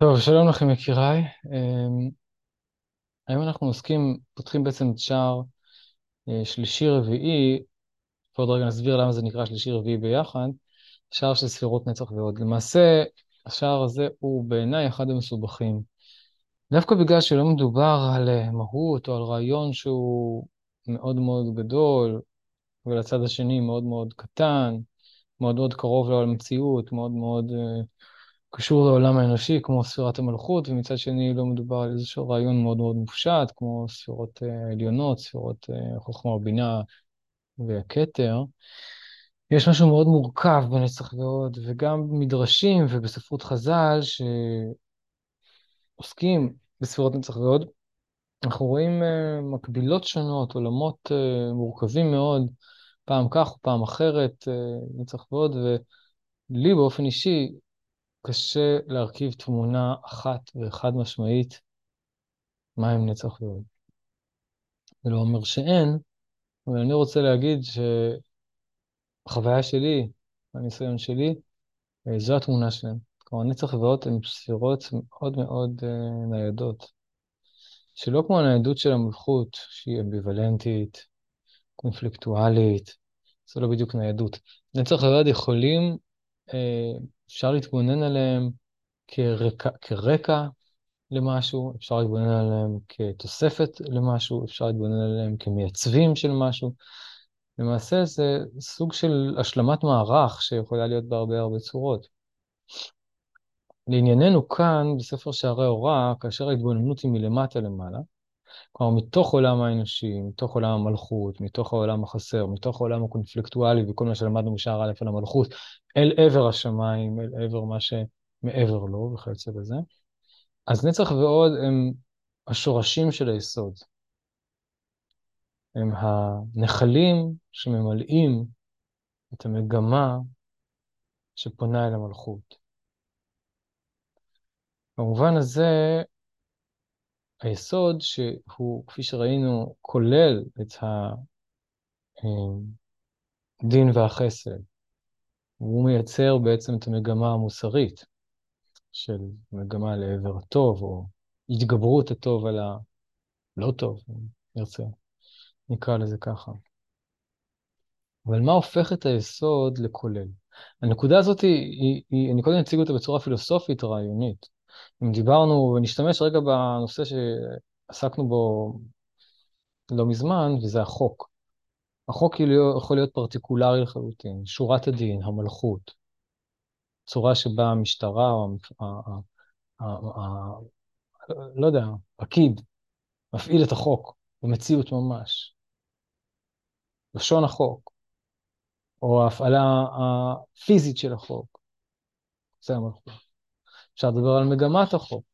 טוב, שלום לכם יקיריי. אמ, היום אנחנו עוסקים, פותחים בעצם את שער אה, שלישי-רביעי, ועוד רגע נסביר למה זה נקרא שלישי-רביעי ביחד, שער של ספירות נצח ועוד. למעשה, השער הזה הוא בעיניי אחד המסובכים. דווקא בגלל שלא מדובר על אה, מהות או על רעיון שהוא מאוד מאוד גדול, ולצד השני מאוד מאוד קטן, מאוד מאוד קרוב לו למציאות, מאוד מאוד... Uh, קשור לעולם האנושי, כמו ספירת המלכות, ומצד שני לא מדובר על איזשהו רעיון מאוד מאוד מופשט, כמו ספירות uh, עליונות, ספירות uh, חוכמה ובינה וכתר. יש משהו מאוד מורכב בנצח ועוד, וגם מדרשים ובספרות חז"ל שעוסקים בספירות נצח ועוד, אנחנו רואים uh, מקבילות שונות, עולמות מורכבים מאוד, פעם כך ופעם אחרת, נצח ועוד, ולי באופן אישי, קשה להרכיב תמונה אחת וחד משמעית מה עם נצח ועוד. זה לא אומר שאין, אבל אני רוצה להגיד שהחוויה שלי, הניסיון שלי, אה, זו התמונה שלהם. כלומר, נצח ועוד הן ספירות מאוד מאוד uh, ניידות, שלא כמו הניידות של המלכות, שהיא אמביוולנטית, קונפליקטואלית, זו לא בדיוק ניידות. נצח ועוד יכולים uh, אפשר להתבונן עליהם כרקע, כרקע למשהו, אפשר להתבונן עליהם כתוספת למשהו, אפשר להתבונן עליהם כמייצבים של משהו. למעשה זה סוג של השלמת מערך שיכולה להיות בהרבה הרבה צורות. לענייננו כאן, בספר שערי הוראה, כאשר ההתבוננות היא מלמטה למעלה, כלומר, מתוך עולם האנושי, מתוך עולם המלכות, מתוך העולם החסר, מתוך העולם הקונפליקטואלי וכל מה שלמדנו בשער א' על המלכות, אל עבר השמיים, אל עבר מה שמעבר לו וכיוצא בזה. אז נצח ועוד הם השורשים של היסוד. הם הנחלים שממלאים את המגמה שפונה אל המלכות. במובן הזה, היסוד שהוא, כפי שראינו, כולל את הדין אה, והחסד. הוא מייצר בעצם את המגמה המוסרית של מגמה לעבר הטוב, או התגברות הטוב על הלא טוב, אם נרצה, נקרא לזה ככה. אבל מה הופך את היסוד לכולל? הנקודה הזאת, היא, היא, אני קודם אציג אותה בצורה פילוסופית רעיונית. אם דיברנו, ונשתמש רגע בנושא שעסקנו בו לא מזמן, וזה החוק. החוק יכול להיות פרטיקולרי לחלוטין, שורת הדין, המלכות, צורה שבה המשטרה או לא יודע, פקיד, מפעיל את החוק במציאות ממש. לשון החוק, או ההפעלה הפיזית של החוק, זה המלכות. אפשר לדבר על מגמת החוק.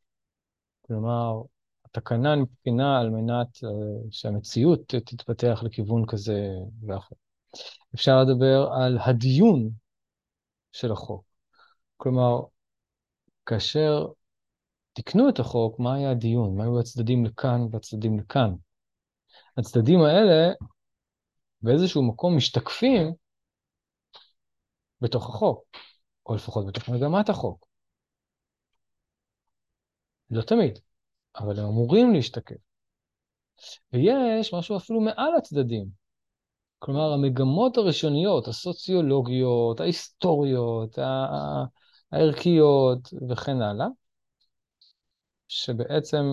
כלומר, התקנה נבחינה על מנת uh, שהמציאות תתפתח לכיוון כזה ואחר. אפשר לדבר על הדיון של החוק. כלומר, כאשר תיקנו את החוק, מה היה הדיון? מה היו הצדדים לכאן והצדדים לכאן? הצדדים האלה באיזשהו מקום משתקפים בתוך החוק, או לפחות בתוך מגמת החוק. לא תמיד, אבל הם אמורים להשתקף. ויש משהו אפילו מעל הצדדים. כלומר, המגמות הראשוניות, הסוציולוגיות, ההיסטוריות, הערכיות וכן הלאה, שבעצם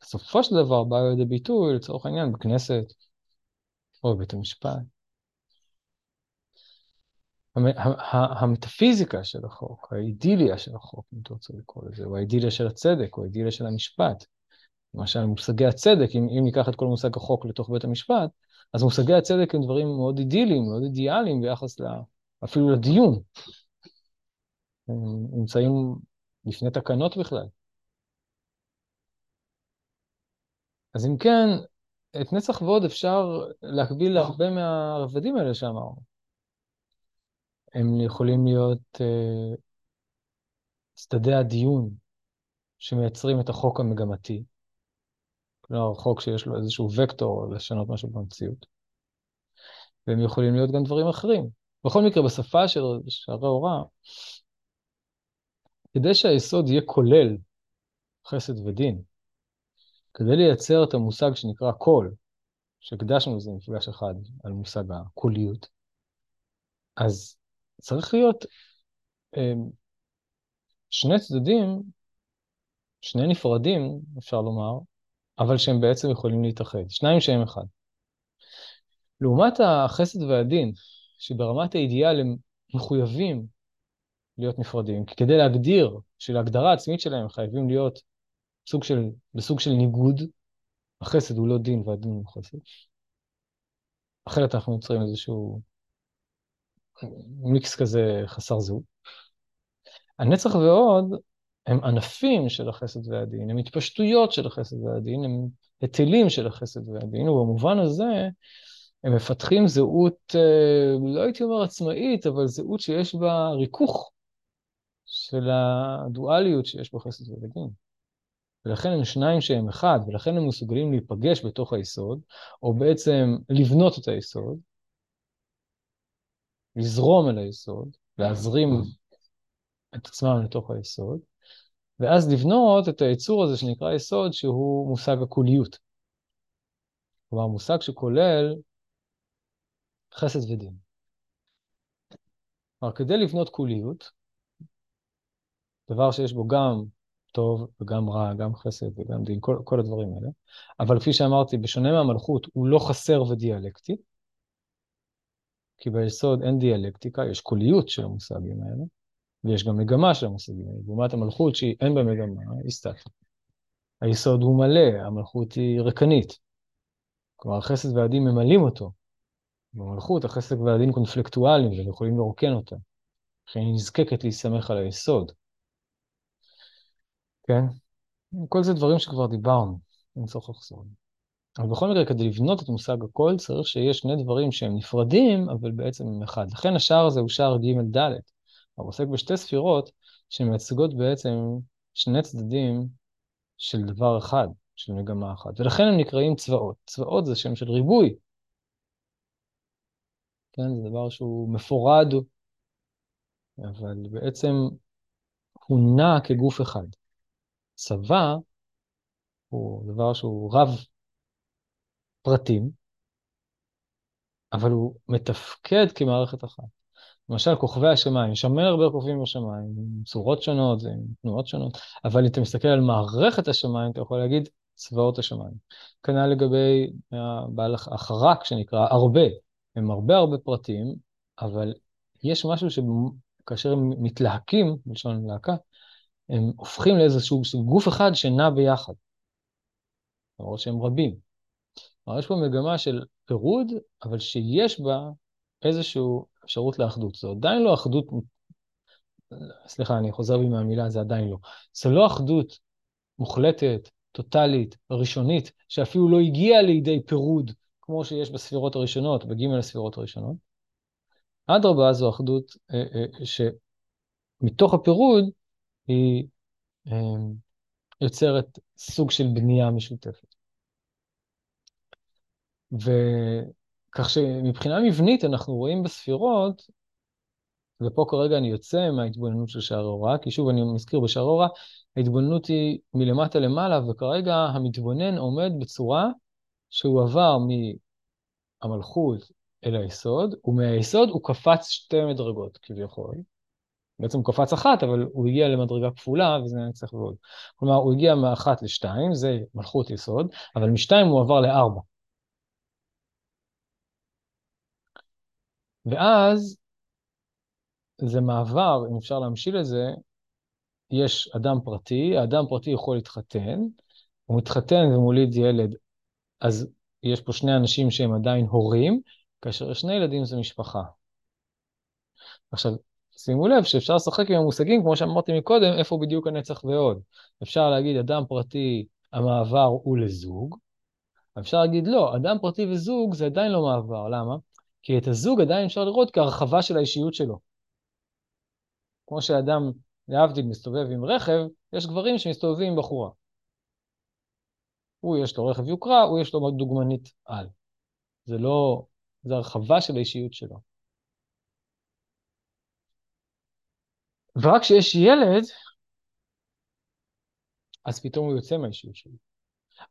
בסופו של דבר באו לידי ביטוי, לצורך העניין, בכנסת או בבית המשפט. המטאפיזיקה של החוק, האידיליה של החוק, אם אתה רוצה לקרוא לזה, או האידיליה של הצדק, או האידיליה של המשפט. למשל, מושגי הצדק, אם, אם ניקח את כל מושג החוק לתוך בית המשפט, אז מושגי הצדק הם דברים מאוד אידיליים, מאוד אידיאליים ביחס ל, אפילו לדיון. הם נמצאים לפני תקנות בכלל. אז אם כן, את נצח ועוד אפשר להקביל להרבה מהרבדים האלה שאמרנו. הם יכולים להיות uh, צדדי הדיון שמייצרים את החוק המגמתי, כלומר חוק שיש לו איזשהו וקטור לשנות משהו במציאות, והם יכולים להיות גם דברים אחרים. בכל מקרה, בשפה של שערי הוראה, כדי שהיסוד יהיה כולל חסד ודין, כדי לייצר את המושג שנקרא קול, שהקדשנו לזה מפגש אחד על מושג הקוליות, אז צריך להיות אמ, שני צדדים, שני נפרדים, אפשר לומר, אבל שהם בעצם יכולים להתאחד, שניים שהם אחד. לעומת החסד והדין, שברמת האידיאל הם מחויבים להיות נפרדים, כי כדי להגדיר, של ההגדרה העצמית שלהם חייבים להיות סוג של, בסוג של ניגוד, החסד הוא לא דין והדין הוא חסד. אחרת אנחנו יוצרים איזשהו מיקס כזה חסר זהות. הנצח ועוד הם ענפים של החסד והדין, הם התפשטויות של החסד והדין, הם היטלים של החסד והדין, ובמובן הזה הם מפתחים זהות, אה, לא הייתי אומר עצמאית, אבל זהות שיש בה ריכוך של הדואליות שיש בחסד ובדין. ולכן הם שניים שהם אחד, ולכן הם מסוגלים להיפגש בתוך היסוד, או בעצם לבנות את היסוד, לזרום אל היסוד, להזרים את עצמם לתוך היסוד, ואז לבנות את היצור הזה שנקרא יסוד, שהוא מושג הקוליות. כלומר, מושג שכולל חסד ודין. כלומר, כדי לבנות קוליות, דבר שיש בו גם טוב וגם רע, גם חסד וגם דין, כל, כל הדברים האלה, אבל כפי שאמרתי, בשונה מהמלכות, הוא לא חסר ודיאלקטי, כי ביסוד אין דיאלקטיקה, יש קוליות של המושגים האלה, ויש גם מגמה של המושגים האלה. לעומת המלכות שהיא אין בה מגמה, היא סטטית. היסוד הוא מלא, המלכות היא ריקנית. כלומר, החסד והדין ממלאים אותו. במלכות החסד והדין קונפלקטואליים והם יכולים לרוקן אותה. לכן היא נזקקת להסתמך על היסוד. כן? כל זה דברים שכבר דיברנו, אין צורך לחזור. אבל בכל מקרה, כדי לבנות את מושג הכל, צריך שיש שני דברים שהם נפרדים, אבל בעצם הם אחד. לכן השער הזה הוא שער ג'-ד'. הוא עוסק בשתי ספירות שמייצגות בעצם שני צדדים של דבר אחד, של מגמה אחת. ולכן הם נקראים צבאות. צבאות זה שם של ריבוי. כן, זה דבר שהוא מפורד, אבל בעצם הוא נע כגוף אחד. צבא הוא דבר שהוא רב פרטים, אבל הוא מתפקד כמערכת אחת. למשל, כוכבי השמיים, יש המון הרבה כוכבים בשמיים, עם צורות שונות, עם תנועות שונות, אבל אם אתה מסתכל על מערכת השמיים, אתה יכול להגיד צבאות השמיים. כנ"ל לגבי בעל החרק שנקרא הרבה, הם הרבה הרבה פרטים, אבל יש משהו שכאשר הם מתלהקים, בלשון להקה, הם הופכים לאיזשהו גוף אחד שנע ביחד, למרות שהם רבים. כלומר, יש פה מגמה של פירוד, אבל שיש בה איזושהי אפשרות לאחדות. זו עדיין לא אחדות, סליחה, אני חוזר בי מהמילה, זה עדיין לא. זו לא אחדות מוחלטת, טוטאלית, ראשונית, שאפילו לא הגיעה לידי פירוד, כמו שיש בספירות הראשונות, בגימל הספירות הראשונות. אדרבה, זו אחדות אה, אה, שמתוך הפירוד היא אה, יוצרת סוג של בנייה משותפת. וכך שמבחינה מבנית אנחנו רואים בספירות, ופה כרגע אני יוצא מההתבוננות של שער ההוראה, כי שוב אני מזכיר, בשער ההוראה ההתבוננות היא מלמטה למעלה, וכרגע המתבונן עומד בצורה שהוא עבר מהמלכות אל היסוד, ומהיסוד הוא קפץ שתי מדרגות כביכול. בעצם הוא קפץ אחת, אבל הוא הגיע למדרגה כפולה, וזה נצטרך ועוד. כלומר, הוא הגיע מאחת לשתיים, זה מלכות יסוד, אבל משתיים הוא עבר לארבע. ואז זה מעבר, אם אפשר להמשיל את זה, יש אדם פרטי, האדם פרטי יכול להתחתן, הוא מתחתן ומוליד ילד, אז יש פה שני אנשים שהם עדיין הורים, כאשר שני ילדים זה משפחה. עכשיו, שימו לב שאפשר לשחק עם המושגים, כמו שאמרתי מקודם, איפה בדיוק הנצח ועוד. אפשר להגיד אדם פרטי, המעבר הוא לזוג, אפשר להגיד לא, אדם פרטי וזוג זה עדיין לא מעבר, למה? כי את הזוג עדיין אפשר לראות כהרחבה של האישיות שלו. כמו שאדם, להבדיל, מסתובב עם רכב, יש גברים שמסתובבים עם בחורה. הוא יש לו רכב יוקרה, הוא יש לו דוגמנית על. זה לא, זה הרחבה של האישיות שלו. ורק כשיש ילד, אז פתאום הוא יוצא מהאישיות שלי.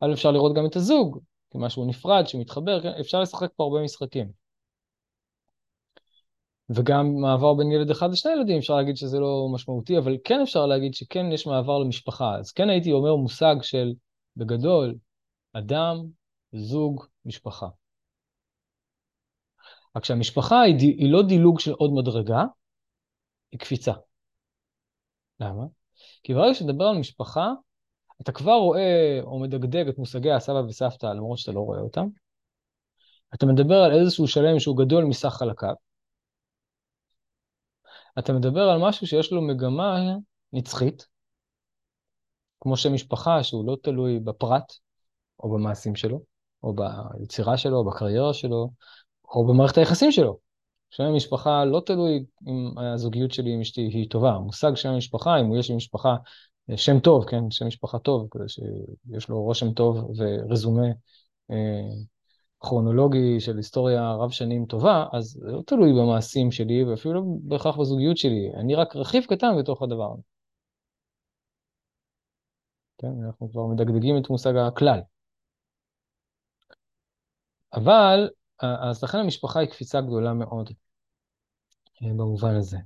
אבל אפשר לראות גם את הזוג, כמשהו נפרד שמתחבר, כן? אפשר לשחק פה הרבה משחקים. וגם מעבר בין ילד אחד לשני ילדים, אפשר להגיד שזה לא משמעותי, אבל כן אפשר להגיד שכן יש מעבר למשפחה. אז כן הייתי אומר מושג של, בגדול, אדם, זוג, משפחה. רק שהמשפחה היא, היא לא דילוג של עוד מדרגה, היא קפיצה. למה? כי ברגע שתדבר על משפחה, אתה כבר רואה או מדגדג את מושגי הסבא וסבתא, למרות שאתה לא רואה אותם. אתה מדבר על איזשהו שלם שהוא גדול מסך חלקיו. אתה מדבר על משהו שיש לו מגמה נצחית, כמו שם משפחה שהוא לא תלוי בפרט או במעשים שלו, או ביצירה שלו, או בקריירה שלו, או במערכת היחסים שלו. שם המשפחה לא תלוי אם הזוגיות שלי עם אשתי היא טובה. המושג שם המשפחה, אם הוא יש לי משפחה, שם טוב, כן, שם משפחה טוב, כדי שיש לו רושם טוב ורזומה אה, כרונולוגי של היסטוריה רב שנים טובה, אז זה לא תלוי במעשים שלי ואפילו לא בהכרח בזוגיות שלי. אני רק רכיב קטן בתוך הדבר הזה. כן, אנחנו כבר מדגדגים את מושג הכלל. אבל, אז לכן המשפחה היא קפיצה גדולה מאוד אה, במובן הזה.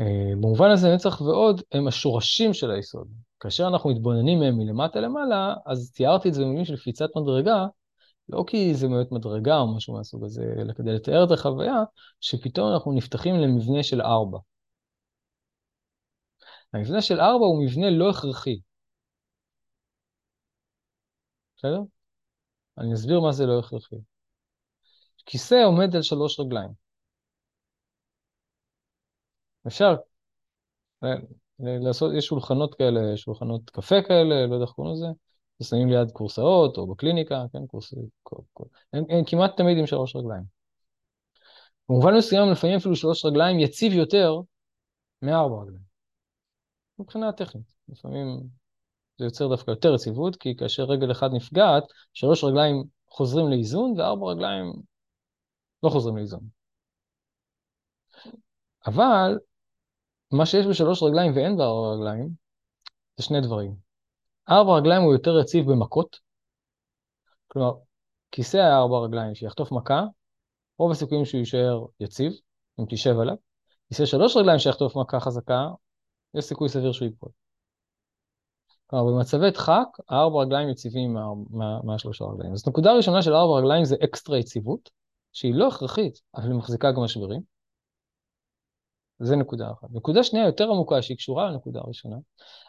אה, במובן הזה נצח ועוד הם השורשים של היסוד. כאשר אנחנו מתבוננים מהם מלמטה למעלה, אז תיארתי את זה במילים של קפיצת מדרגה, לא כי זה באמת מדרגה או משהו מהסוג הזה, אלא כדי לתאר את החוויה, שפתאום אנחנו נפתחים למבנה של ארבע. המבנה של ארבע הוא מבנה לא הכרחי. בסדר? אני אסביר מה זה לא הכרחי. כיסא עומד על שלוש רגליים. אפשר לעשות, יש שולחנות כאלה, שולחנות קפה כאלה, לא יודע איך קוראים לזה, שמים ליד קורסאות או בקליניקה, כן, קורס... הם, הם כמעט תמיד עם שלוש רגליים. במובן מסוים לפעמים אפילו שלוש רגליים יציב יותר מארבע רגליים. מבחינה טכנית. לפעמים זה יוצר דווקא יותר יציבות, כי כאשר רגל אחת נפגעת, שלוש רגליים חוזרים לאיזון וארבע רגליים לא חוזרים לאיזון. אבל מה שיש בשלוש רגליים ואין בארבע רגליים, זה שני דברים. ארבע רגליים הוא יותר יציב במכות, כלומר, כיסא הארבע רגליים שיחטוף מכה, רוב הסיכויים שהוא יישאר יציב, אם תשב עליו. כיסא שלוש רגליים שיחטוף מכה חזקה, יש סיכוי סביר שהוא ייפול. כלומר, במצבי דחק, הארבע רגליים יציבים מהשלושה מה, מה רגליים. אז נקודה ראשונה של ארבע רגליים זה אקסטרה יציבות, שהיא לא הכרחית, אבל היא מחזיקה גם משברים. זה נקודה אחת. נקודה שנייה יותר עמוקה, שהיא קשורה לנקודה הראשונה.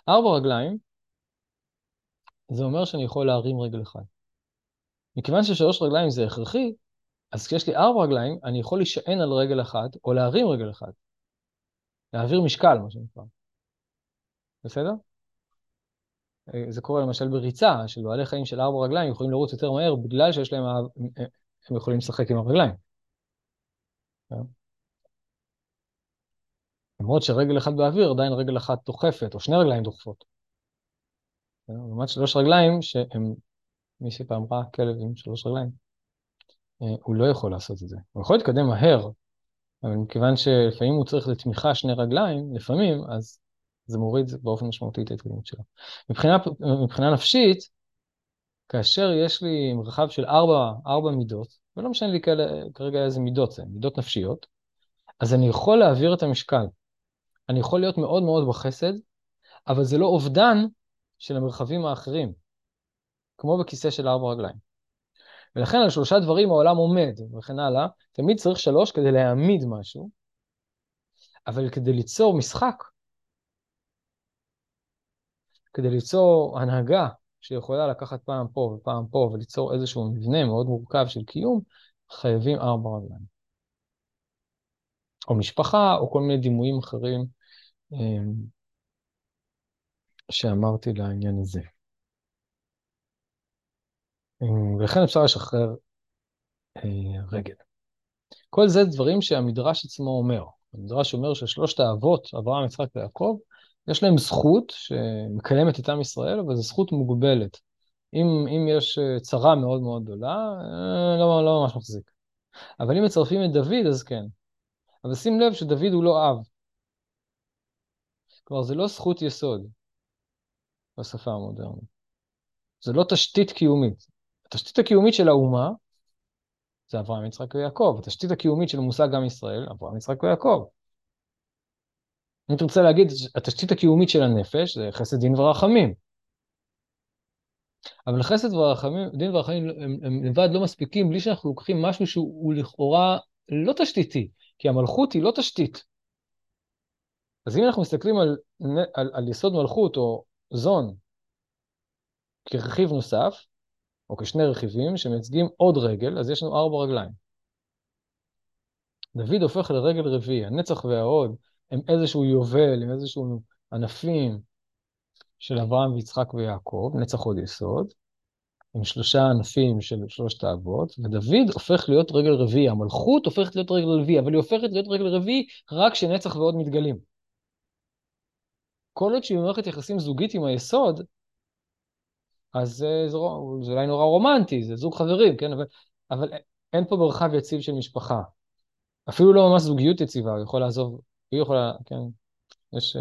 ארבע רגליים, זה אומר שאני יכול להרים רגל אחד. מכיוון ששלוש רגליים זה הכרחי, אז כשיש לי ארבע רגליים, אני יכול להישען על רגל אחת, או להרים רגל אחת. להעביר משקל, מה שנקרא. בסדר? אה, זה קורה למשל בריצה, של בעלי חיים של ארבע רגליים יכולים לרוץ יותר מהר בגלל שיש להם, הם יכולים לשחק עם הרגליים. למרות שרגל אחת באוויר, עדיין רגל אחת דוחפת, או שני רגליים דוחפות. כן? לעומת שלוש רגליים, שהם, מי שפעם ראה כלב עם שלוש רגליים, אה, הוא לא יכול לעשות את זה. הוא יכול להתקדם מהר, אבל מכיוון שלפעמים הוא צריך לתמיכה שני רגליים, לפעמים, אז זה מוריד באופן משמעותי את ההתקדמות שלו. מבחינה, מבחינה נפשית, כאשר יש לי מרחב של ארבע, ארבע מידות, ולא משנה לי כאלה, כרגע איזה מידות זה, מידות נפשיות, אז אני יכול להעביר את המשקל. אני יכול להיות מאוד מאוד בחסד, אבל זה לא אובדן של המרחבים האחרים, כמו בכיסא של ארבע רגליים. ולכן על שלושה דברים העולם עומד, וכן הלאה, תמיד צריך שלוש כדי להעמיד משהו, אבל כדי ליצור משחק, כדי ליצור הנהגה שיכולה לקחת פעם פה ופעם פה וליצור איזשהו מבנה מאוד מורכב של קיום, חייבים ארבע רגליים. או משפחה, או כל מיני דימויים אחרים אמ, שאמרתי לעניין הזה. אמ, ולכן אפשר לשחרר אה, רגל. כל זה דברים שהמדרש עצמו אומר. המדרש אומר ששלושת האבות, אברהם, יצחק ויעקב, יש להם זכות שמקיימת את עם ישראל, אבל זו זכות מוגבלת. אם, אם יש אה, צרה מאוד מאוד גדולה, אה, לא, לא ממש מחזיק. אבל אם מצרפים את דוד, אז כן. אבל שים לב שדוד הוא לא אב. כלומר, זה לא זכות יסוד. בשפה המודרנית. זה לא תשתית קיומית. התשתית הקיומית של האומה זה אברהם, יצחק ויעקב. התשתית הקיומית של מושג עם ישראל, אברהם, יצחק ויעקב. אם תרצה להגיד, התשתית הקיומית של הנפש זה חסד דין ורחמים. אבל חסד ורחמים, דין ורחמים הם, הם לבד לא מספיקים בלי שאנחנו לוקחים משהו שהוא לכאורה לא תשתיתי, כי המלכות היא לא תשתית. אז אם אנחנו מסתכלים על, על, על יסוד מלכות או זון כרכיב נוסף, או כשני רכיבים שמייצגים עוד רגל, אז יש לנו ארבע רגליים. דוד הופך לרגל רביעי, הנצח וההוד הם איזשהו יובל, הם איזשהו ענפים של אברהם ויצחק ויעקב, נצח עוד יסוד, עם שלושה ענפים של שלושת האבות, ודוד הופך להיות רגל רביעי, המלכות הופכת להיות רגל רביעי, אבל היא הופכת להיות רגל רביעי רק כשנצח ועוד מתגלים. כל עוד שהיא במערכת יחסים זוגית עם היסוד, אז זה, זה, זה אולי נורא רומנטי, זה זוג חברים, כן? אבל, אבל אין פה מרחב יציב של משפחה. אפילו לא ממש זוגיות יציבה, הוא יכול לעזוב, היא יכולה, כן? יש,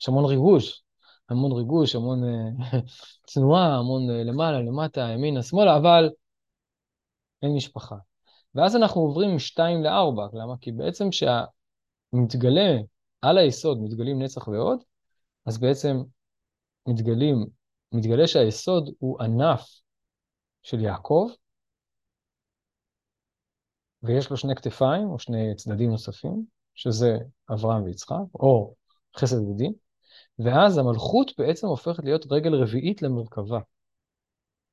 יש המון ריגוש, המון ריגוש, המון אה, תנועה, המון אה, למעלה, למטה, ימינה, שמאלה, אבל אין משפחה. ואז אנחנו עוברים משתיים לארבע, למה? כי בעצם כשמתגלה על היסוד, מתגלים נצח ועוד, אז בעצם מתגלים, מתגלה שהיסוד הוא ענף של יעקב, ויש לו שני כתפיים או שני צדדים נוספים, שזה אברהם ויצחק, או חסד ודין, ואז המלכות בעצם הופכת להיות רגל רביעית למרכבה.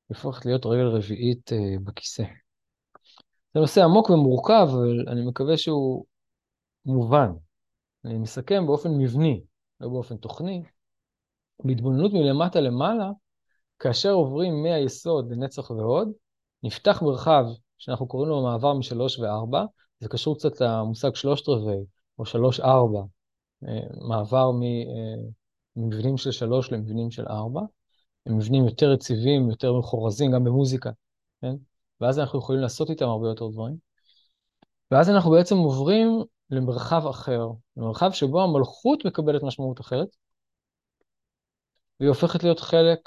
היא הופכת להיות רגל רביעית אה, בכיסא. זה נושא עמוק ומורכב, אבל אני מקווה שהוא מובן. אני מסכם באופן מבני, לא באופן תוכני. בהתבוננות מלמטה למעלה, כאשר עוברים מהיסוד לנצח ועוד, נפתח מרחב שאנחנו קוראים לו מעבר משלוש וארבע, זה קשור קצת למושג שלושת רבעי, או שלוש ארבע, אה, מעבר ממבנים של שלוש למבנים של ארבע. הם מבנים יותר יציבים, יותר מחורזים, גם במוזיקה, כן? ואז אנחנו יכולים לעשות איתם הרבה יותר דברים. ואז אנחנו בעצם עוברים למרחב אחר, למרחב שבו המלכות מקבלת משמעות אחרת, והיא הופכת להיות חלק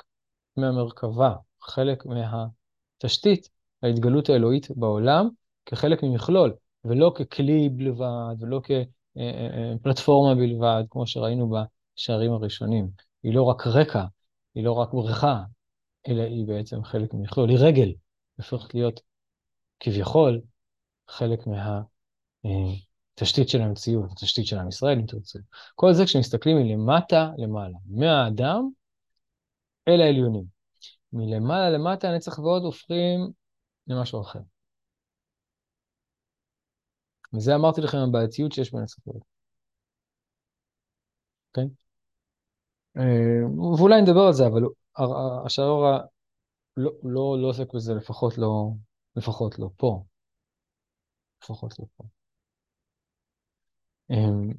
מהמרכבה, חלק מהתשתית ההתגלות האלוהית בעולם, כחלק ממכלול, ולא ככלי בלבד, ולא כפלטפורמה בלבד, כמו שראינו בשערים הראשונים. היא לא רק רקע, היא לא רק בריכה, אלא היא בעצם חלק ממכלול, היא רגל, הופכת להיות כביכול חלק מה... תשתית של המציאות, תשתית של עם ישראל, אם תרצו. כל זה כשמסתכלים מלמטה למעלה, מהאדם אל העליונים. מלמעלה למטה הנצח ועוד הופכים למשהו אחר. וזה אמרתי לכם הבעייתיות שיש בנצח ועוד. Okay? אה, ואולי נדבר על זה, אבל השער לא, לא, לא עוסק בזה, לפחות לא, לפחות לא פה. לפחות לא פה. אמ,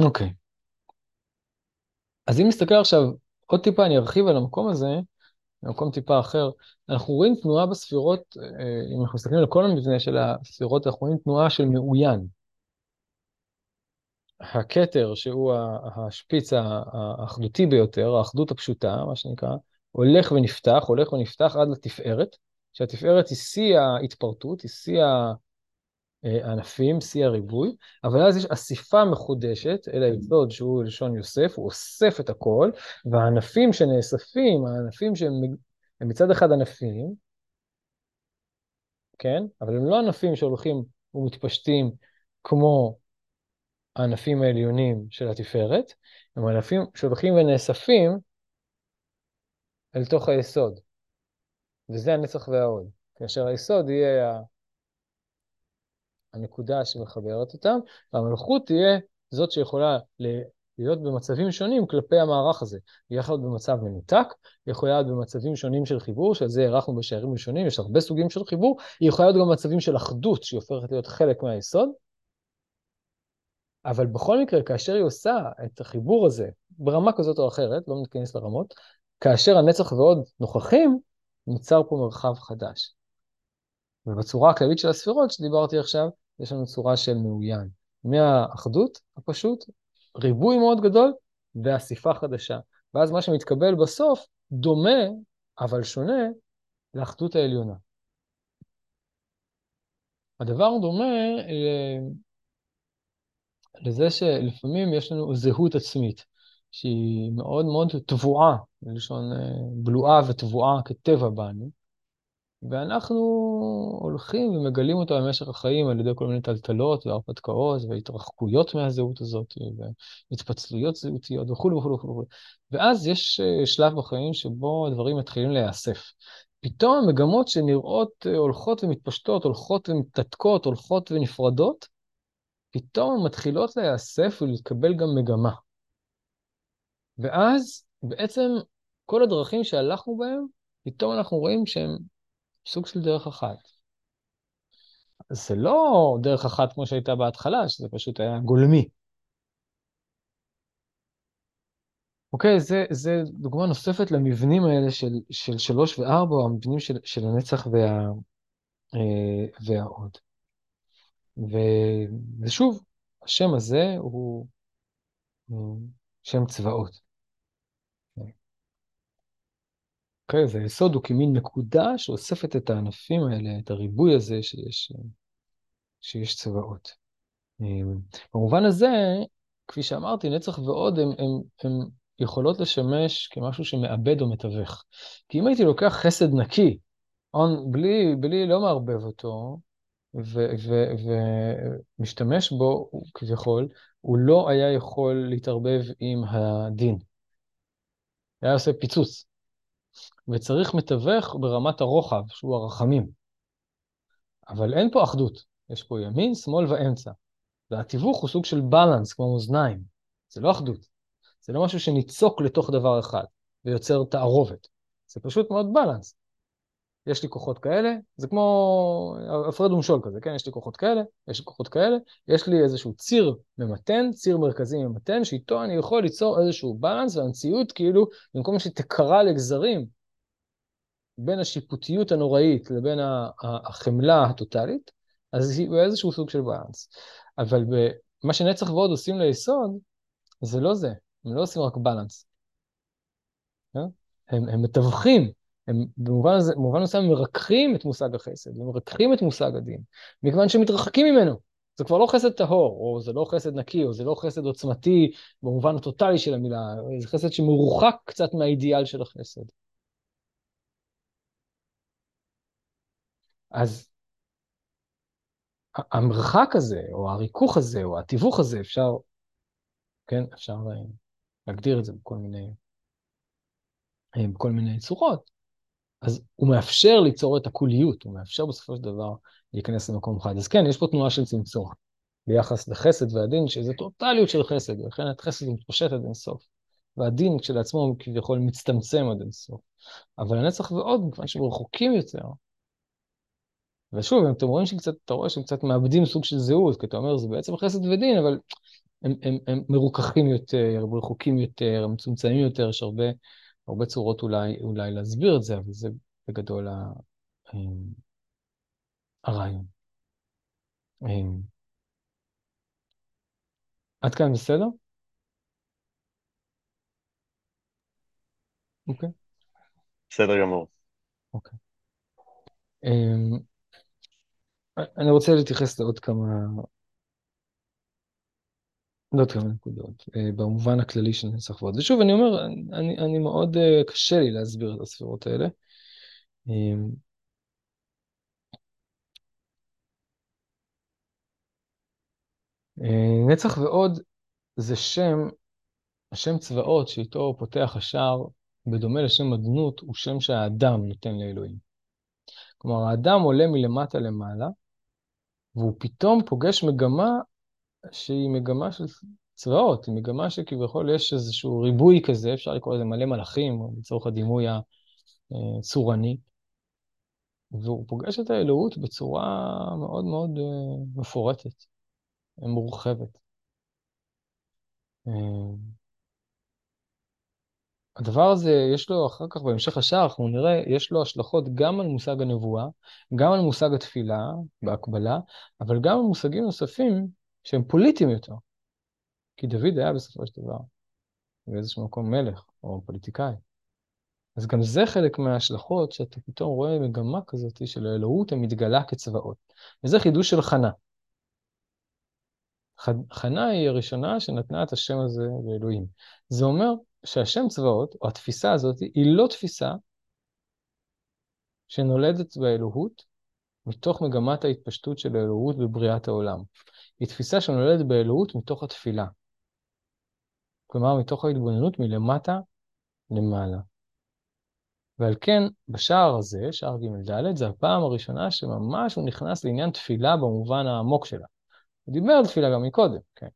אוקיי. אז אם נסתכל עכשיו, עוד טיפה אני ארחיב על המקום הזה, במקום טיפה אחר, אנחנו רואים תנועה בספירות, אה, אם אנחנו מסתכלים על כל המבנה של הספירות, אנחנו רואים תנועה של מאוין. הכתר, שהוא השפיץ האחדותי ביותר, האחדות הפשוטה, מה שנקרא, הולך ונפתח, הולך ונפתח עד לתפארת, שהתפארת היא שיא ההתפרטות, היא שיא ענפים, שיא הריבוי, אבל אז יש אסיפה מחודשת אל היסוד שהוא לשון יוסף, הוא אוסף את הכל, והענפים שנאספים, הענפים שהם מצד אחד ענפים, כן? אבל הם לא ענפים שהולכים ומתפשטים כמו הענפים העליונים של התפארת, הם ענפים שהולכים ונאספים אל תוך היסוד. וזה הנצח וההוד. כאשר היסוד יהיה הנקודה שמחברת אותם, והמלכות תהיה זאת שיכולה להיות במצבים שונים כלפי המערך הזה. היא יכולה להיות במצב מנותק, היא יכולה להיות במצבים שונים של חיבור, שעל זה הארכנו בשערים ראשונים, יש הרבה סוגים של חיבור, היא יכולה להיות גם במצבים של אחדות, שהיא הופכת להיות חלק מהיסוד, אבל בכל מקרה, כאשר היא עושה את החיבור הזה ברמה כזאת או אחרת, לא ניכנס לרמות, כאשר הנצח ועוד נוכחים, נוצר פה מרחב חדש. ובצורה הכללית של הספירות שדיברתי עכשיו, יש לנו צורה של מאוין. מהאחדות הפשוט, ריבוי מאוד גדול, ואסיפה חדשה. ואז מה שמתקבל בסוף דומה, אבל שונה, לאחדות העליונה. הדבר דומה לזה שלפעמים יש לנו זהות עצמית, שהיא מאוד מאוד טבועה, בלשון אה, בלועה וטבועה כטבע בנו, ואנחנו הולכים ומגלים אותה במשך החיים על ידי כל מיני טלטלות והרפתקאות והתרחקויות מהזהות הזאת, והתפצלויות זהותיות וכולי וכולי וכולי. ואז יש אה, שלב בחיים שבו הדברים מתחילים להיאסף. פתאום המגמות שנראות אה, הולכות ומתפשטות, הולכות ומתנתקות, הולכות ונפרדות, פתאום מתחילות להיאסף ולהתקבל גם מגמה. ואז בעצם כל הדרכים שהלכנו בהם, פתאום אנחנו רואים שהם סוג של דרך אחת. זה לא דרך אחת כמו שהייתה בהתחלה, שזה פשוט היה גולמי. אוקיי, זה, זה דוגמה נוספת למבנים האלה של, של שלוש וארבע, המבנים של, של הנצח וה, אה, והעוד. ושוב, השם הזה הוא שם צבאות. אוקיי, והיסוד הוא כמין נקודה שאוספת את הענפים האלה, את הריבוי הזה שיש, שיש צבאות. במובן הזה, כפי שאמרתי, נצח ועוד הם, הם, הם יכולות לשמש כמשהו שמאבד או מתווך. כי אם הייתי לוקח חסד נקי, on, בלי, בלי לא מערבב אותו, ומשתמש בו כביכול, הוא לא היה יכול להתערבב עם הדין. היה עושה פיצוץ. וצריך מתווך ברמת הרוחב, שהוא הרחמים. אבל אין פה אחדות, יש פה ימין, שמאל ואמצע. והתיווך הוא סוג של בלנס, כמו מאזניים. זה לא אחדות. זה לא משהו שניצוק לתוך דבר אחד ויוצר תערובת. זה פשוט מאוד בלנס. יש לי כוחות כאלה, זה כמו הפרד ומשול כזה, כן? יש לי כוחות כאלה, יש לי כוחות כאלה, יש לי איזשהו ציר ממתן, ציר מרכזי ממתן, שאיתו אני יכול ליצור איזשהו בלנס, והמציאות כאילו, במקום שתקרע לגזרים בין השיפוטיות הנוראית לבין החמלה הטוטאלית, אז היא באיזשהו סוג של בלנס. אבל מה שנצח ועוד עושים ליסוד, זה לא זה, הם לא עושים רק בלנס. כן? הם, הם מתווכים הם במובן הזה, במובן מסוים מרככים את מושג החסד, ומרככים את מושג הדין, מכיוון שהם מתרחקים ממנו. זה כבר לא חסד טהור, או זה לא חסד נקי, או זה לא חסד עוצמתי במובן הטוטלי של המילה, זה חסד שמרוחק קצת מהאידיאל של החסד. אז המרחק הזה, או הריכוך הזה, או התיווך הזה, אפשר, כן, אפשר אה, להגדיר את זה בכל מיני, אה, בכל מיני צורות. אז הוא מאפשר ליצור את הקוליות, הוא מאפשר בסופו של דבר להיכנס למקום אחד. אז כן, יש פה תנועה של צמצום ביחס לחסד והדין, שזה טוטליות של חסד, ולכן החסד מתפשט עד אינסוף. והדין כשלעצמו הוא כביכול מצטמצם עד אינסוף. אבל הנצח ועוד, מכיוון שהם רחוקים יותר. ושוב, אם אתם רואים שקצת, אתה רואה שהם קצת מאבדים סוג של זהות, כי אתה אומר, זה בעצם חסד ודין, אבל הם, הם, הם מרוככים יותר, רחוקים יותר, מצומצמים יותר, יש הרבה הרבה צורות אולי, אולי להסביר את זה, אבל זה בגדול ה... אמ, הרעיון. אמ, עד כאן בסדר? אוקיי. בסדר גמור. אוקיי. אמ, אני רוצה להתייחס לעוד כמה עוד כמה נקודות, אה, במובן הכללי של נצח ועוד. ושוב, אני אומר, אני, אני מאוד אה, קשה לי להסביר את הספירות האלה. אה, נצח ועוד זה שם, השם צבאות שאיתו פותח השער, בדומה לשם אדנות, הוא שם שהאדם נותן לאלוהים. כלומר, האדם עולה מלמטה למעלה, והוא פתאום פוגש מגמה שהיא מגמה של צבאות, היא מגמה שכביכול יש איזשהו ריבוי כזה, אפשר לקרוא לזה מלא מלאכים, לצורך הדימוי הצורני, והוא פוגש את האלוהות בצורה מאוד מאוד אה, מפורטת, מורחבת. אה, הדבר הזה, יש לו אחר כך, בהמשך השער, אנחנו נראה, יש לו השלכות גם על מושג הנבואה, גם על מושג התפילה, בהקבלה, אבל גם על מושגים נוספים שהם פוליטיים יותר. כי דוד היה בסופו של דבר באיזשהו מקום מלך או פוליטיקאי. אז גם זה חלק מההשלכות שאתה פתאום רואה מגמה כזאת של האלוהות המתגלה כצבאות. וזה חידוש של חנה. חנה היא הראשונה שנתנה את השם הזה לאלוהים. זה אומר שהשם צבאות, או התפיסה הזאת, היא לא תפיסה שנולדת באלוהות מתוך מגמת ההתפשטות של האלוהות בבריאת העולם. היא תפיסה שנולדת באלוהות מתוך התפילה. כלומר, מתוך ההתבוננות מלמטה למעלה. ועל כן, בשער הזה, שער ג'-ד', זה הפעם הראשונה שממש הוא נכנס לעניין תפילה במובן העמוק שלה. הוא דיבר על תפילה גם מקודם, כן.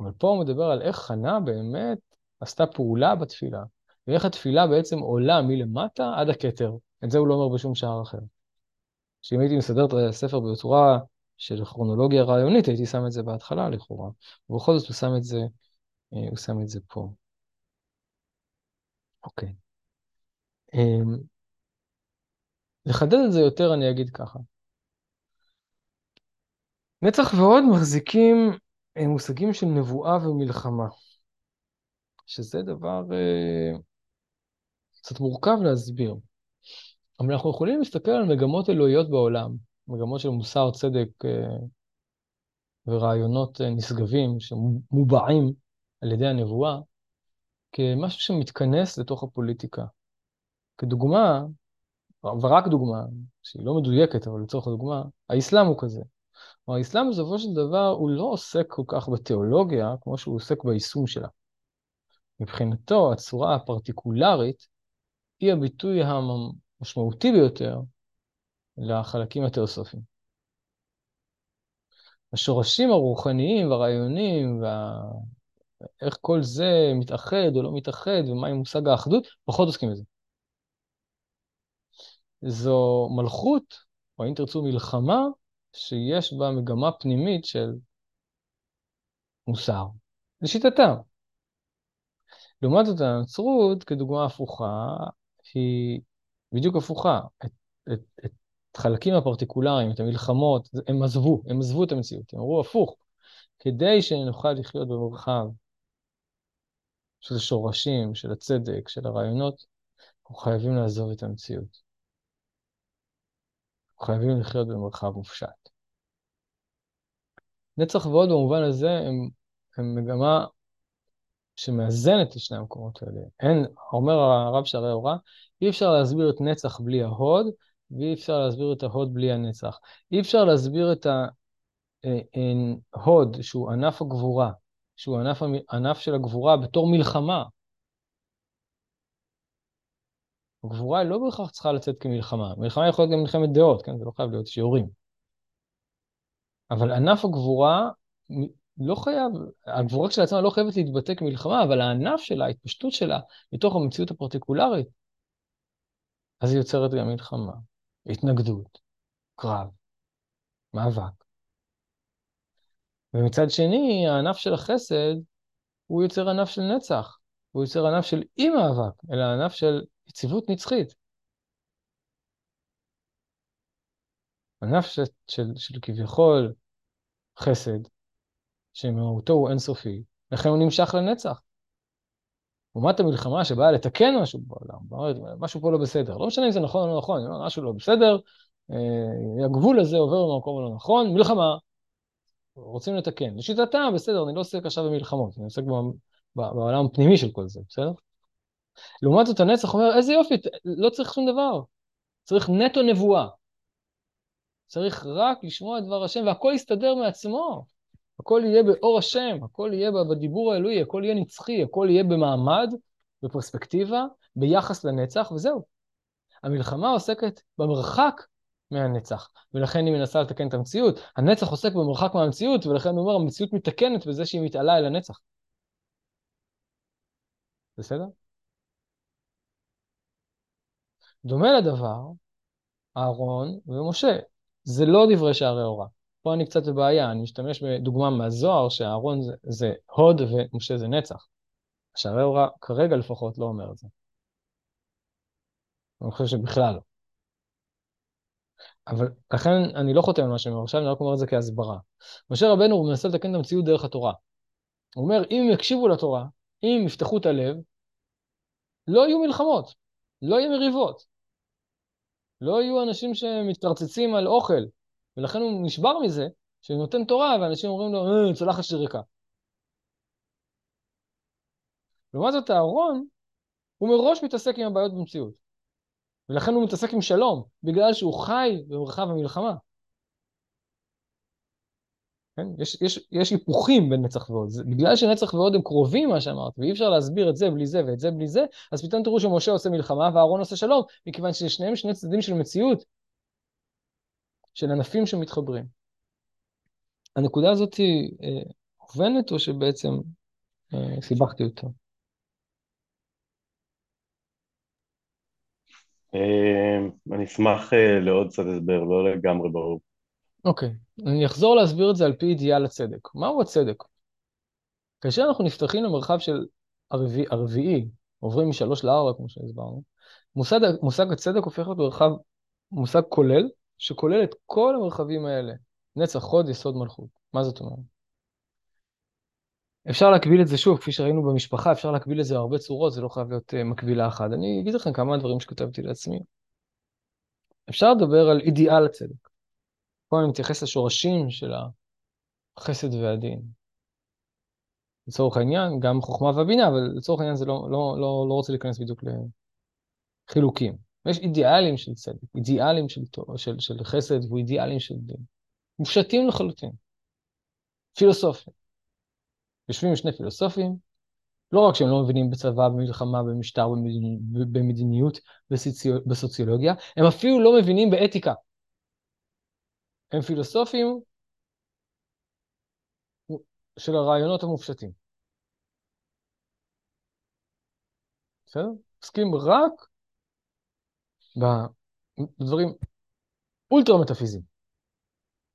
אבל פה הוא מדבר על איך חנה באמת עשתה פעולה בתפילה, ואיך התפילה בעצם עולה מלמטה עד הכתר. את זה הוא לא אומר בשום שער אחר. שאם הייתי מסדר את הספר בצורה של כרונולוגיה רעיונית, הייתי שם את זה בהתחלה לכאורה. ובכל זאת הוא שם את זה, אה, הוא שם את זה פה. אוקיי. אמ, לחדד את זה יותר אני אגיד ככה. נצח ועוד מחזיקים אה, מושגים של נבואה ומלחמה, שזה דבר אה, קצת מורכב להסביר. אבל אנחנו יכולים להסתכל על מגמות אלוהיות בעולם, מגמות של מוסר, צדק אה, ורעיונות אה, נשגבים שמובעים על ידי הנבואה, כמשהו שמתכנס לתוך הפוליטיקה. כדוגמה, ורק דוגמה, שהיא לא מדויקת, אבל לצורך הדוגמה, האסלאם הוא כזה. כלומר, האסלאם בסופו של דבר הוא לא עוסק כל כך בתיאולוגיה, כמו שהוא עוסק ביישום שלה. מבחינתו, הצורה הפרטיקולרית היא הביטוי המשמעותי ביותר לחלקים התיאוסופיים. השורשים הרוחניים והרעיוניים, ואיך כל זה מתאחד או לא מתאחד, ומה עם מושג האחדות, פחות עוסקים בזה. זו מלכות, או אם תרצו מלחמה, שיש בה מגמה פנימית של מוסר, לשיטתם. לעומת זאת, הנצרות, כדוגמה הפוכה, היא בדיוק הפוכה. את, את, את חלקים הפרטיקולריים, את המלחמות, הם עזבו, הם עזבו את המציאות, הם אמרו הפוך. כדי שנוכל לחיות במרחב של שורשים, של הצדק, של הרעיונות, אנחנו חייבים לעזוב את המציאות. אנחנו חייבים לחיות במרחב מופשט. נצח ועוד במובן הזה הם, הם מגמה שמאזנת את שני המקומות האלה. אין, אומר הרב שערי הוראה, אי אפשר להסביר את נצח בלי ההוד, ואי אפשר להסביר את ההוד בלי הנצח. אי אפשר להסביר את ההוד, שהוא ענף הגבורה, שהוא ענף, ענף של הגבורה, בתור מלחמה. הגבורה לא בהכרח צריכה לצאת כמלחמה. מלחמה יכולה להיות גם מלחמת דעות, כן? זה לא חייב להיות שיעורים. אבל ענף הגבורה לא חייב, הגבורה כשלעצמה לא חייבת להתבטא כמלחמה, אבל הענף שלה, ההתפשטות שלה, מתוך המציאות הפרטיקולרית, אז היא יוצרת גם מלחמה, התנגדות, קרב, מאבק. ומצד שני, הענף של החסד, הוא יוצר ענף של נצח, הוא יוצר ענף של אי מאבק, אלא ענף של יציבות נצחית. ענף של, של, של כביכול חסד, שמהותו הוא אינסופי, לכן הוא נמשך לנצח. לעומת המלחמה שבאה לתקן משהו בעולם, משהו פה לא בסדר. לא משנה אם זה נכון או לא נכון, משהו לא בסדר, אה, הגבול הזה עובר במקום הלא נכון, מלחמה, רוצים לתקן. לשיטתם, בסדר, אני לא עוסק עכשיו במלחמות, אני עוסק בעולם הפנימי של כל זה, בסדר? לעומת זאת הנצח אומר, איזה יופי, לא צריך שום דבר, צריך נטו נבואה. צריך רק לשמוע את דבר השם, והכל יסתדר מעצמו. הכל יהיה באור השם, הכל יהיה בדיבור האלוהי, הכל יהיה נצחי, הכל יהיה במעמד, בפרספקטיבה, ביחס לנצח, וזהו. המלחמה עוסקת במרחק מהנצח, ולכן היא מנסה לתקן את המציאות. הנצח עוסק במרחק מהמציאות, ולכן הוא אומר, המציאות מתקנת בזה שהיא מתעלה אל הנצח. בסדר? דומה לדבר אהרון ומשה. זה לא דברי שערי הוראה. פה אני קצת בבעיה, אני משתמש בדוגמה מהזוהר, שאהרון זה, זה הוד ומשה זה נצח. שערי הוראה כרגע לפחות לא אומר את זה. אני חושב שבכלל לא. אבל לכן אני לא חותם על מה שאני אומר עכשיו, אני רק אומר את זה כהסברה. משה רבנו הוא מנסה לתקן את המציאות דרך התורה. הוא אומר, אם הם יקשיבו לתורה, אם יפתחו את הלב, לא יהיו מלחמות, לא יהיו מריבות. לא יהיו אנשים שמתרצצים על אוכל, ולכן הוא נשבר מזה, שהוא נותן תורה, ואנשים אומרים לו, אה, צלחת שלי ריקה. לעומת זאת, אהרון, הוא מראש מתעסק עם הבעיות במציאות. ולכן הוא מתעסק עם שלום, בגלל שהוא חי במרחב המלחמה. כן? יש, יש, יש היפוכים בין נצח והוד. זה, בגלל שנצח והוד הם קרובים, מה שאמרת, ואי אפשר להסביר את זה בלי זה ואת זה בלי זה, אז פתאום תראו שמשה עושה מלחמה ואהרון עושה שלום, מכיוון ששניהם שני צדדים של מציאות, של ענפים שמתחברים. הנקודה הזאת היא אה, מובנת, או שבעצם אה, סיבכתי אותה? אה, אני אשמח לעוד קצת הסבר, לא לגמרי ברור. אוקיי, okay. אני אחזור להסביר את זה על פי אידיאל הצדק. מהו הצדק? כאשר אנחנו נפתחים למרחב של הרביעי, הרביעי עוברים משלוש לארבע, כמו שהסברנו, מושג, מושג הצדק הופך להיות מרחב, מושג כולל, שכולל את כל המרחבים האלה. נצח, חוד, יסוד, מלכות. מה זאת אומרת? אפשר להקביל את זה שוב, כפי שראינו במשפחה, אפשר להקביל את זה בהרבה צורות, זה לא חייב להיות uh, מקבילה אחת. אני אגיד לכם כמה דברים שכתבתי לעצמי. אפשר לדבר על אידיאל הצדק. פה אני מתייחס לשורשים של החסד והדין. לצורך העניין, גם חוכמה והבינה, אבל לצורך העניין זה לא, לא, לא, לא רוצה להיכנס בדיוק לחילוקים. יש אידיאלים של צדק, אידיאלים של, של, של חסד ואידיאלים של דין. מופשטים לחלוטין. פילוסופים. יושבים שני פילוסופים, לא רק שהם לא מבינים בצבא, במלחמה, במשטר, במדיניות, בסוציולוגיה, הם אפילו לא מבינים באתיקה. הם פילוסופים של הרעיונות המופשטים. בסדר? עוסקים רק בדברים אולטרה מטאפיזיים.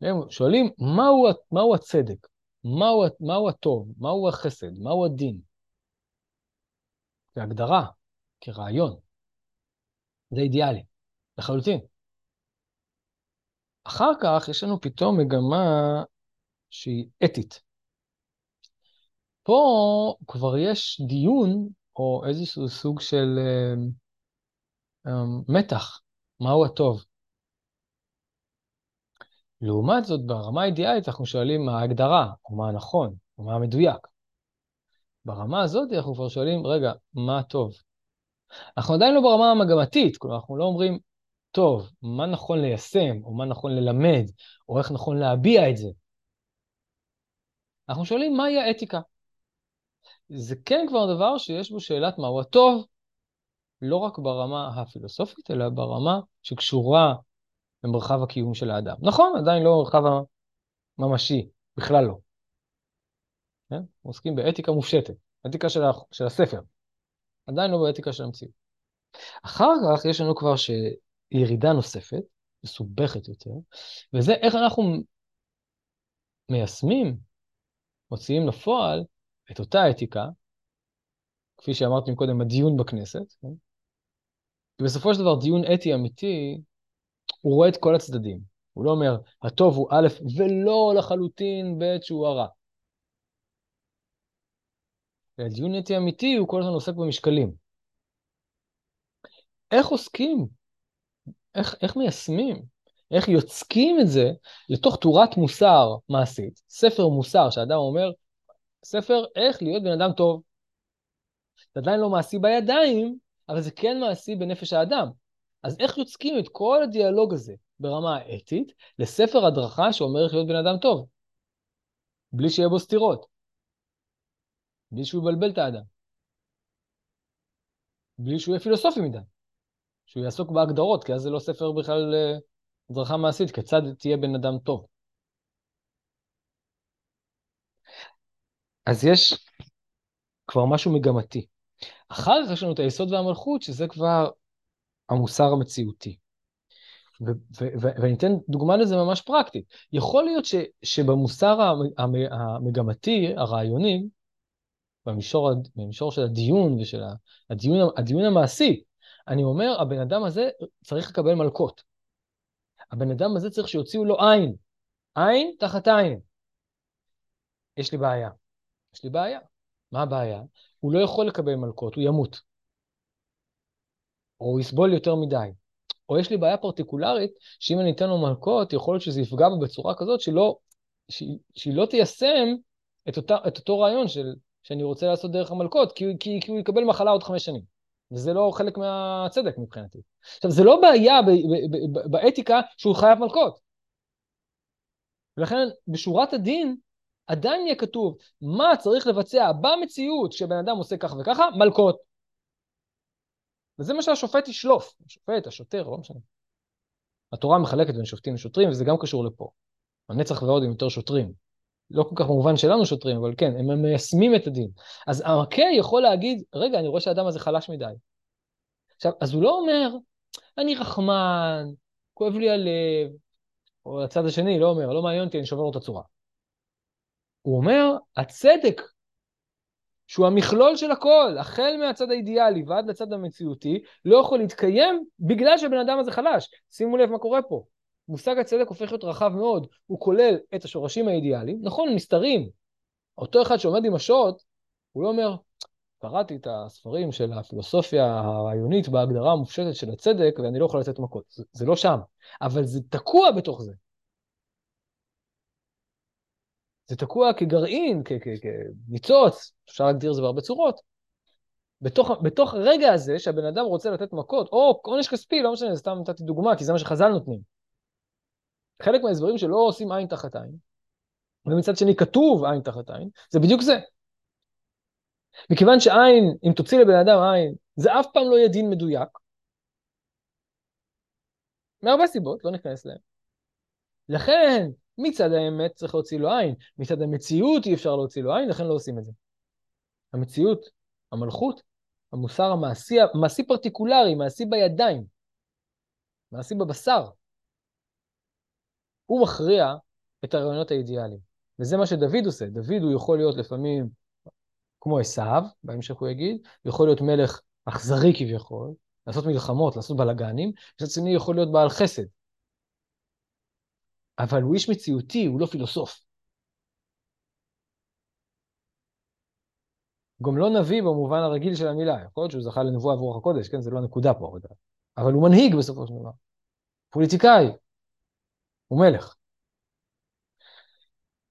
הם שואלים מהו, מהו הצדק, מהו, מהו הטוב, מהו החסד, מהו הדין. כהגדרה, כרעיון. זה אידיאלי, לחלוטין. אחר כך יש לנו פתאום מגמה שהיא אתית. פה כבר יש דיון, או איזשהו סוג של um, מתח, מהו הטוב. לעומת זאת, ברמה האידיאלית אנחנו שואלים מה ההגדרה, או מה הנכון, או מה המדויק. ברמה הזאת אנחנו כבר שואלים, רגע, מה הטוב? אנחנו עדיין לא ברמה המגמתית, כלומר, אנחנו לא אומרים, טוב, מה נכון ליישם, או מה נכון ללמד, או איך נכון להביע את זה. אנחנו שואלים מהי האתיקה. זה כן כבר דבר שיש בו שאלת מהו הטוב, לא רק ברמה הפילוסופית, אלא ברמה שקשורה למרחב הקיום של האדם. נכון, עדיין לא מרחב הממשי, בכלל לא. כן? עוסקים באתיקה מופשטת, אתיקה של, של הספר, עדיין לא באתיקה של המציאות. אחר כך יש לנו כבר ש... ירידה נוספת, מסובכת יותר, וזה איך אנחנו מיישמים, מוציאים לפועל את אותה אתיקה, כפי שאמרתי קודם, הדיון בכנסת. כן? כי בסופו של דבר דיון אתי אמיתי, הוא רואה את כל הצדדים. הוא לא אומר, הטוב הוא א' ולא לחלוטין ב' שהוא הרע. הדיון אתי אמיתי הוא כל הזמן עוסק במשקלים. איך עוסקים איך, איך מיישמים? איך יוצקים את זה לתוך תורת מוסר מעשית, ספר מוסר שאדם אומר, ספר איך להיות בן אדם טוב. זה עדיין לא מעשי בידיים, אבל זה כן מעשי בנפש האדם. אז איך יוצקים את כל הדיאלוג הזה ברמה האתית לספר הדרכה שאומר איך להיות בן אדם טוב? בלי שיהיה בו סתירות. בלי שהוא יבלבל את האדם. בלי שהוא יהיה פילוסופי מדי. שהוא יעסוק בהגדרות, כי אז זה לא ספר בכלל אה, הדרכה מעשית, כיצד תהיה בן אדם טוב. אז יש כבר משהו מגמתי. אחר כך יש לנו את היסוד והמלכות, שזה כבר המוסר המציאותי. ואני אתן דוגמה לזה ממש פרקטית. יכול להיות ש- שבמוסר המגמתי, הרעיוני, במישור, במישור של הדיון ושל הדיון, הדיון המעשי, אני אומר, הבן אדם הזה צריך לקבל מלקות. הבן אדם הזה צריך שיוציאו לו עין. עין תחת עין. יש לי בעיה. יש לי בעיה. מה הבעיה? הוא לא יכול לקבל מלקות, הוא ימות. או הוא יסבול יותר מדי. או יש לי בעיה פרטיקולרית, שאם אני אתן לו מלקות, יכול להיות שזה יפגע בו בצורה כזאת שלא, שהיא, שהיא לא תיישם את, אותה, את אותו רעיון של, שאני רוצה לעשות דרך המלקות, כי, כי, כי הוא יקבל מחלה עוד חמש שנים. וזה לא חלק מהצדק מבחינתי. עכשיו, זה לא בעיה ב, ב, ב, באתיקה שהוא חייב מלקות. ולכן בשורת הדין עדיין יהיה כתוב מה צריך לבצע במציאות שבן אדם עושה כך וככה, מלקות. וזה מה שהשופט ישלוף, השופט, השוטר, לא משנה. התורה מחלקת בין שופטים לשוטרים, וזה גם קשור לפה. הנצח ועוד עם יותר שוטרים. לא כל כך במובן שלנו שוטרים, אבל כן, הם מיישמים את הדין. אז המכה יכול להגיד, רגע, אני רואה שהאדם הזה חלש מדי. עכשיו, אז הוא לא אומר, אני רחמן, כואב לי הלב, או הצד השני, לא אומר, לא מעניין אותי, אני שובר לו את הצורה. הוא אומר, הצדק, שהוא המכלול של הכל, החל מהצד האידיאלי ועד לצד המציאותי, לא יכול להתקיים בגלל שהבן אדם הזה חלש. שימו לב מה קורה פה. מושג הצדק הופך להיות רחב מאוד, הוא כולל את השורשים האידיאליים, נכון, נסתרים. אותו אחד שעומד עם השוט, הוא לא אומר, קראתי את הספרים של הפילוסופיה הרעיונית בהגדרה המופשטת של הצדק, ואני לא יכול לתת מכות. זה, זה לא שם, אבל זה תקוע בתוך זה. זה תקוע כגרעין, כניצוץ, אפשר להגדיר את זה בהרבה צורות. בתוך, בתוך הרגע הזה שהבן אדם רוצה לתת מכות, או עונש כספי, לא משנה, סתם נתתי דוגמה, כי זה מה שחז"ל נותנים. חלק מההסברים שלא עושים עין תחת עין, ומצד שני כתוב עין תחת עין, זה בדיוק זה. מכיוון שעין, אם תוציא לבן אדם עין, זה אף פעם לא יהיה דין מדויק, מהרבה סיבות, לא ניכנס להן. לכן, מצד האמת צריך להוציא לו עין, מצד המציאות אי אפשר להוציא לו עין, לכן לא עושים את זה. המציאות, המלכות, המוסר המעשי, מעשי פרטיקולרי, מעשי בידיים, מעשי בבשר, הוא מכריע את הרעיונות האידיאליים. וזה מה שדוד עושה. דוד הוא יכול להיות לפעמים כמו עשיו, בהמשך הוא יגיד, יכול להיות מלך אכזרי כביכול, לעשות מלחמות, לעשות בלאגנים, מצד שני יכול להיות בעל חסד. אבל הוא איש מציאותי, הוא לא פילוסוף. גם לא נביא במובן הרגיל של המילה, יכול להיות שהוא זכה לנבואה עבור הקודש, כן, זה לא הנקודה פה, אבל הוא מנהיג בסופו של דבר. פוליטיקאי, הוא מלך.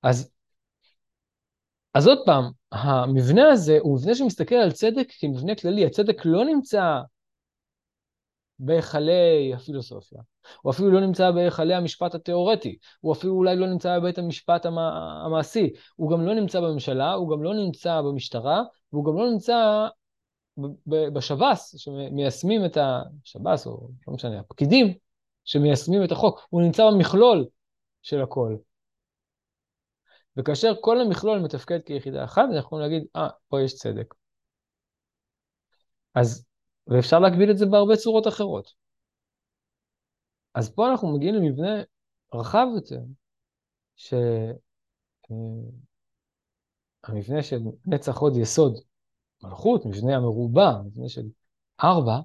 אז, אז עוד פעם, המבנה הזה הוא מבנה שמסתכל על צדק כמבנה כללי. הצדק לא נמצא בהיכלי הפילוסופיה, הוא אפילו לא נמצא בהיכלי המשפט התיאורטי, הוא אפילו אולי לא נמצא בבית המשפט המעשי, הוא גם לא נמצא בממשלה, הוא גם לא נמצא במשטרה, והוא גם לא נמצא בשב"ס, שמיישמים את השב"ס, או לא משנה, הפקידים שמיישמים את החוק, הוא נמצא במכלול של הכל. וכאשר כל המכלול מתפקד כיחידה אחת, אנחנו יכולים להגיד, אה, פה יש צדק. אז, ואפשר להגביל את זה בהרבה צורות אחרות. אז פה אנחנו מגיעים למבנה רחב יותר, שהמבנה אה, של נצח עוד יסוד מלכות, מבנה המרובע, מבנה של ארבע,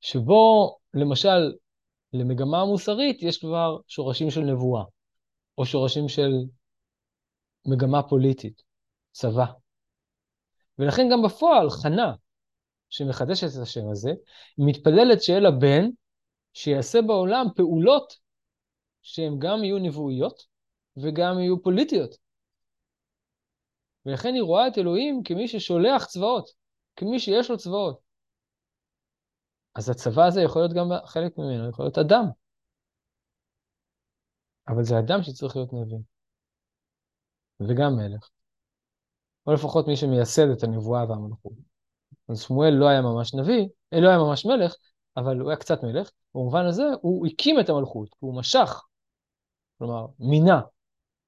שבו למשל למגמה המוסרית יש כבר שורשים של נבואה, או שורשים של מגמה פוליטית, צבא. ולכן גם בפועל חנה, שמחדשת את השם הזה, מתפללת שיהיה לה בן שיעשה בעולם פעולות שהן גם יהיו נבואיות וגם יהיו פוליטיות. ולכן היא רואה את אלוהים כמי ששולח צבאות, כמי שיש לו צבאות. אז הצבא הזה יכול להיות גם חלק ממנו, יכול להיות אדם. אבל זה אדם שצריך להיות נביא. וגם מלך. או לפחות מי שמייסד את הנבואה והמלכות. אז שמואל לא היה ממש נביא, אה, לא היה ממש מלך, אבל הוא היה קצת מלך. במובן הזה הוא הקים את המלכות, הוא משך, כלומר מינה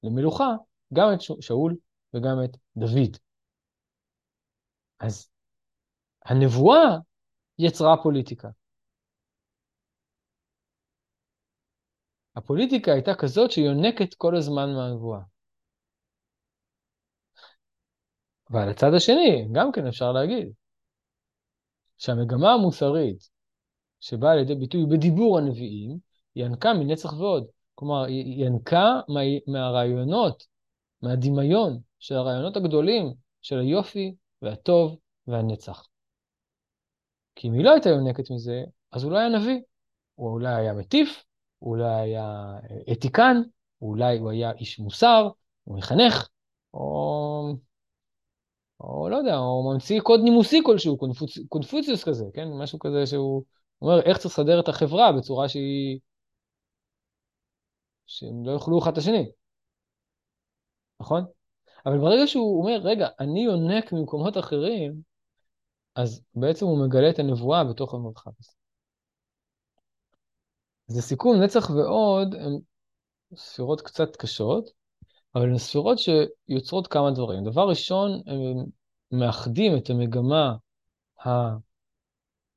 למלוכה גם את שאול וגם את דוד. אז הנבואה יצרה פוליטיקה. הפוליטיקה הייתה כזאת שיונקת כל הזמן מהנבואה. ועל הצד השני, גם כן אפשר להגיד, שהמגמה המוסרית שבאה על ידי ביטוי בדיבור הנביאים, ינקה מנצח ועוד. כלומר, היא ינקה מה, מהרעיונות, מהדמיון של הרעיונות הגדולים של היופי והטוב והנצח. כי אם היא לא הייתה יונקת מזה, אז הוא לא היה נביא. הוא אולי היה מטיף, הוא אולי היה אתיקן, אולי הוא היה איש מוסר, הוא מחנך, או, או לא יודע, או ממציא קוד נימוסי כלשהו, קונפוצ... קונפוציוס כזה, כן? משהו כזה שהוא אומר איך צריך לסדר את החברה בצורה שהיא... שהם לא יאכלו אחד את השני, נכון? אבל ברגע שהוא אומר, רגע, אני יונק ממקומות אחרים, אז בעצם הוא מגלה את הנבואה בתוך המרחב הזה. זה סיכום, נצח ועוד, הן ספירות קצת קשות, אבל הן ספירות שיוצרות כמה דברים. דבר ראשון, הם מאחדים את המגמה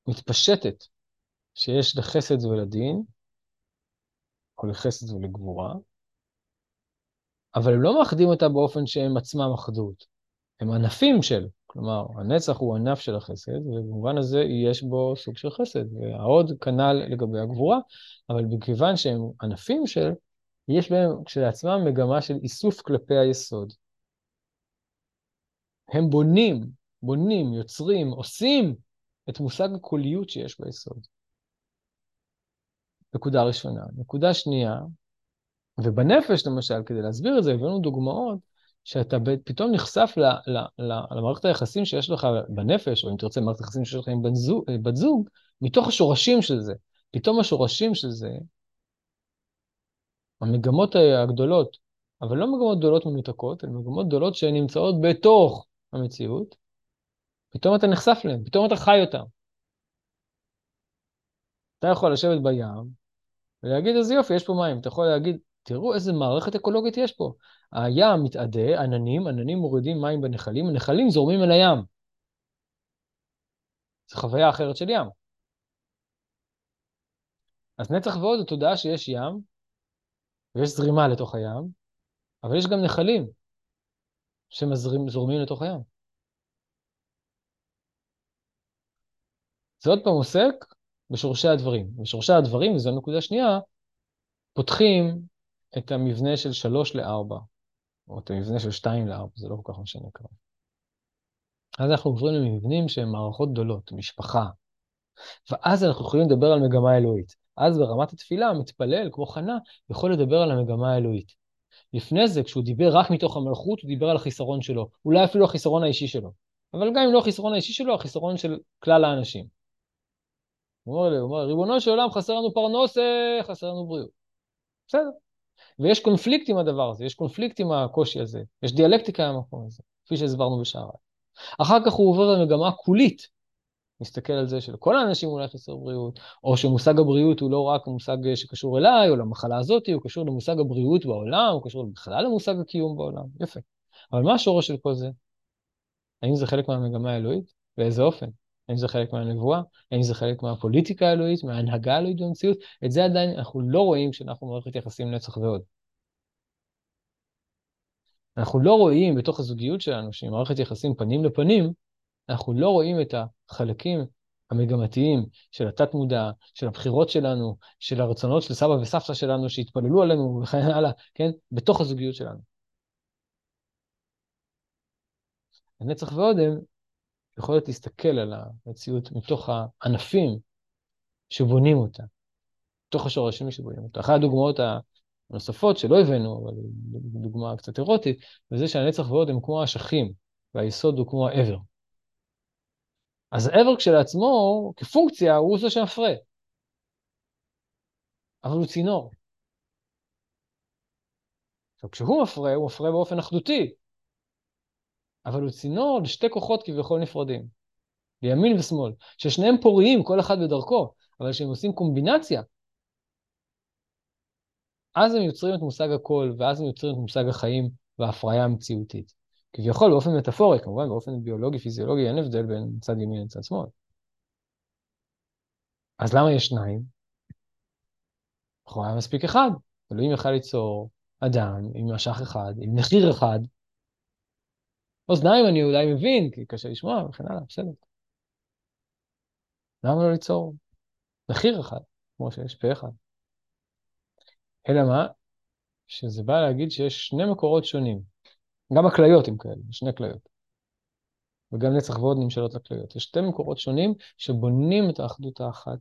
המתפשטת שיש לחסד ולדין, או לחסד ולגבורה, אבל הם לא מאחדים אותה באופן שהם עצמם אחדות. הם ענפים של, כלומר, הנצח הוא ענף של החסד, ובמובן הזה יש בו סוג של חסד, והעוד כנ"ל לגבי הגבורה, אבל מכיוון שהם ענפים של, יש בהם כשלעצמם מגמה של איסוף כלפי היסוד. הם בונים, בונים, יוצרים, עושים את מושג הקוליות שיש ביסוד. נקודה ראשונה. נקודה שנייה, ובנפש למשל, כדי להסביר את זה, הבאנו דוגמאות שאתה פתאום נחשף ל, ל, ל, למערכת היחסים שיש לך בנפש, או אם תרצה, מערכת היחסים שיש לך עם בת זוג, בת זוג, מתוך השורשים של זה. פתאום השורשים של זה, המגמות הגדולות, אבל לא מגמות גדולות מנותקות, אלא מגמות גדולות שנמצאות בתוך המציאות, פתאום אתה נחשף להן, פתאום אתה חי אותן. אתה יכול לשבת בים ולהגיד, איזה יופי, יש פה מים. אתה יכול להגיד, תראו איזה מערכת אקולוגית יש פה. הים מתאדה, עננים, עננים מורידים מים בנחלים, הנחלים זורמים אל הים. זו חוויה אחרת של ים. אז נצח ועוד התודעה שיש ים, ויש זרימה לתוך הים, אבל יש גם נחלים שזורמים לתוך הים. זה עוד פעם עוסק בשורשי הדברים. בשורשי הדברים, וזו הנקודה שנייה, פותחים את המבנה של שלוש לארבע, או את המבנה של שתיים לארבע, זה לא כל כך משנה כרגע. אז אנחנו עוברים למבנים שהם מערכות גדולות, משפחה. ואז אנחנו יכולים לדבר על מגמה אלוהית. אז ברמת התפילה, המתפלל, כמו חנה, יכול לדבר על המגמה האלוהית. לפני זה, כשהוא דיבר רק מתוך המלכות, הוא דיבר על החיסרון שלו. אולי אפילו החיסרון האישי שלו. אבל גם אם לא החיסרון האישי שלו, החיסרון של כלל האנשים. הוא אומר, הוא אומר, ריבונו של עולם, חסר לנו פרנוסה, חסר לנו בריאות. בסדר. ויש קונפליקט עם הדבר הזה, יש קונפליקט עם הקושי הזה, יש דיאלקטיקה במקום הזה, כפי שהסברנו בשער. אחר כך הוא עובר למגמה קולית, מסתכל על זה שלכל האנשים אולי חסר בריאות, או שמושג הבריאות הוא לא רק מושג שקשור אליי, או למחלה הזאת, הוא קשור למושג הבריאות בעולם, הוא קשור בכלל למושג הקיום בעולם, יפה. אבל מה השורש של כל זה? האם זה חלק מהמגמה האלוהית? באיזה אופן? האם זה חלק מהנבואה? האם זה חלק מהפוליטיקה האלוהית, מההנהגה האלוהית במציאות? את זה עדיין אנחנו לא רואים כשאנחנו במערכת יחסים נצח ועוד. אנחנו לא רואים בתוך הזוגיות שלנו, שהיא מערכת יחסים פנים לפנים, אנחנו לא רואים את החלקים המגמתיים של התת-מודע, של הבחירות שלנו, של הרצונות של סבא וסבתא שלנו שהתפללו עלינו וכן הלאה, כן? בתוך הזוגיות שלנו. הנצח ועודם יכולת להסתכל על המציאות מתוך הענפים שבונים אותה, מתוך השורשים שבונים אותה. אחת הדוגמאות הנוספות שלא הבאנו, אבל דוגמה קצת אירוטית, וזה שהנצח ועוד הם כמו האשכים, והיסוד הוא כמו העבר. אז העבר כשלעצמו, כפונקציה, הוא זה שמפרה. אבל הוא צינור. עכשיו, כשהוא מפרה, הוא מפרה באופן אחדותי, אבל הוא צינור לשתי כוחות כביכול נפרדים, לימין ושמאל, ששניהם פוריים, כל אחד בדרכו, אבל כשהם עושים קומבינציה, אז הם יוצרים את מושג הקול, ואז הם יוצרים את מושג החיים וההפריה המציאותית. כביכול באופן מטאפורי, כמובן באופן ביולוגי, פיזיולוגי, אין הבדל בין צד ימין לצד שמאל. אז למה יש שניים? לכאורה היה מספיק אחד. אלוהים יכל ליצור אדם עם משך אחד, עם נחיר אחד, אוזניים אני אולי מבין, כי קשה לשמוע וכן הלאה, בסדר. למה לא ליצור מחיר אחד, כמו שיש פה אחד? אלא מה? שזה בא להגיד שיש שני מקורות שונים. גם הכליות הם כאלה, שני כליות. וגם נצח ועוד נמשלות לכליות. יש שתי מקורות שונים שבונים את האחדות האחת.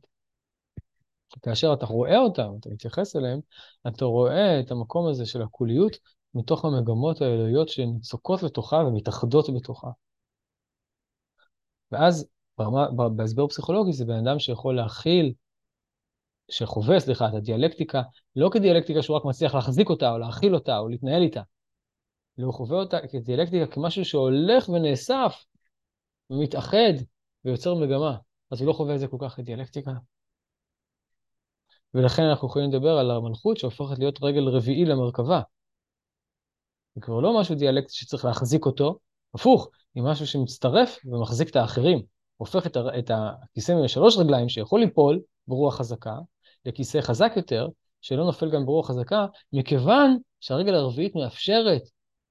כאשר אתה רואה אותם, אתה מתייחס אליהם, אתה רואה את המקום הזה של הקוליות מתוך המגמות האלוהיות שנצוקות לתוכה ומתאחדות בתוכה. ואז ברמה, בהסבר פסיכולוגי זה בן אדם שיכול להכיל, שחווה, סליחה, את הדיאלקטיקה, לא כדיאלקטיקה שהוא רק מצליח להחזיק אותה או להכיל אותה או להתנהל איתה, אלא הוא חווה אותה כדיאלקטיקה כמשהו שהולך ונאסף ומתאחד ויוצר מגמה. אז הוא לא חווה את זה כל כך כדיאלקטיקה. ולכן אנחנו יכולים לדבר על המלכות שהופכת להיות רגל רביעי למרכבה. זה כבר לא משהו דיאלקטי שצריך להחזיק אותו, הפוך, היא משהו שמצטרף ומחזיק את האחרים. הופך את, את הכיסא משלוש רגליים שיכול ליפול ברוח חזקה, לכיסא חזק יותר, שלא נופל גם ברוח חזקה, מכיוון שהרגל הרביעית מאפשרת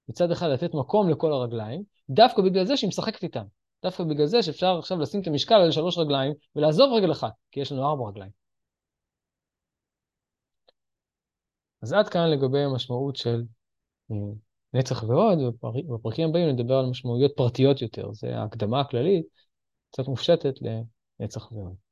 מצד אחד לתת מקום לכל הרגליים, דווקא בגלל זה שהיא משחקת איתם. דווקא בגלל זה שאפשר עכשיו לשים את המשקל על שלוש רגליים ולעזוב רגל אחת, כי יש לנו ארבע רגליים. אז עד כאן לגבי המשמעות של אה, נצח ועוד, ובפרקים הבאים נדבר על משמעויות פרטיות יותר. זה ההקדמה הכללית, קצת מופשטת לנצח ועוד.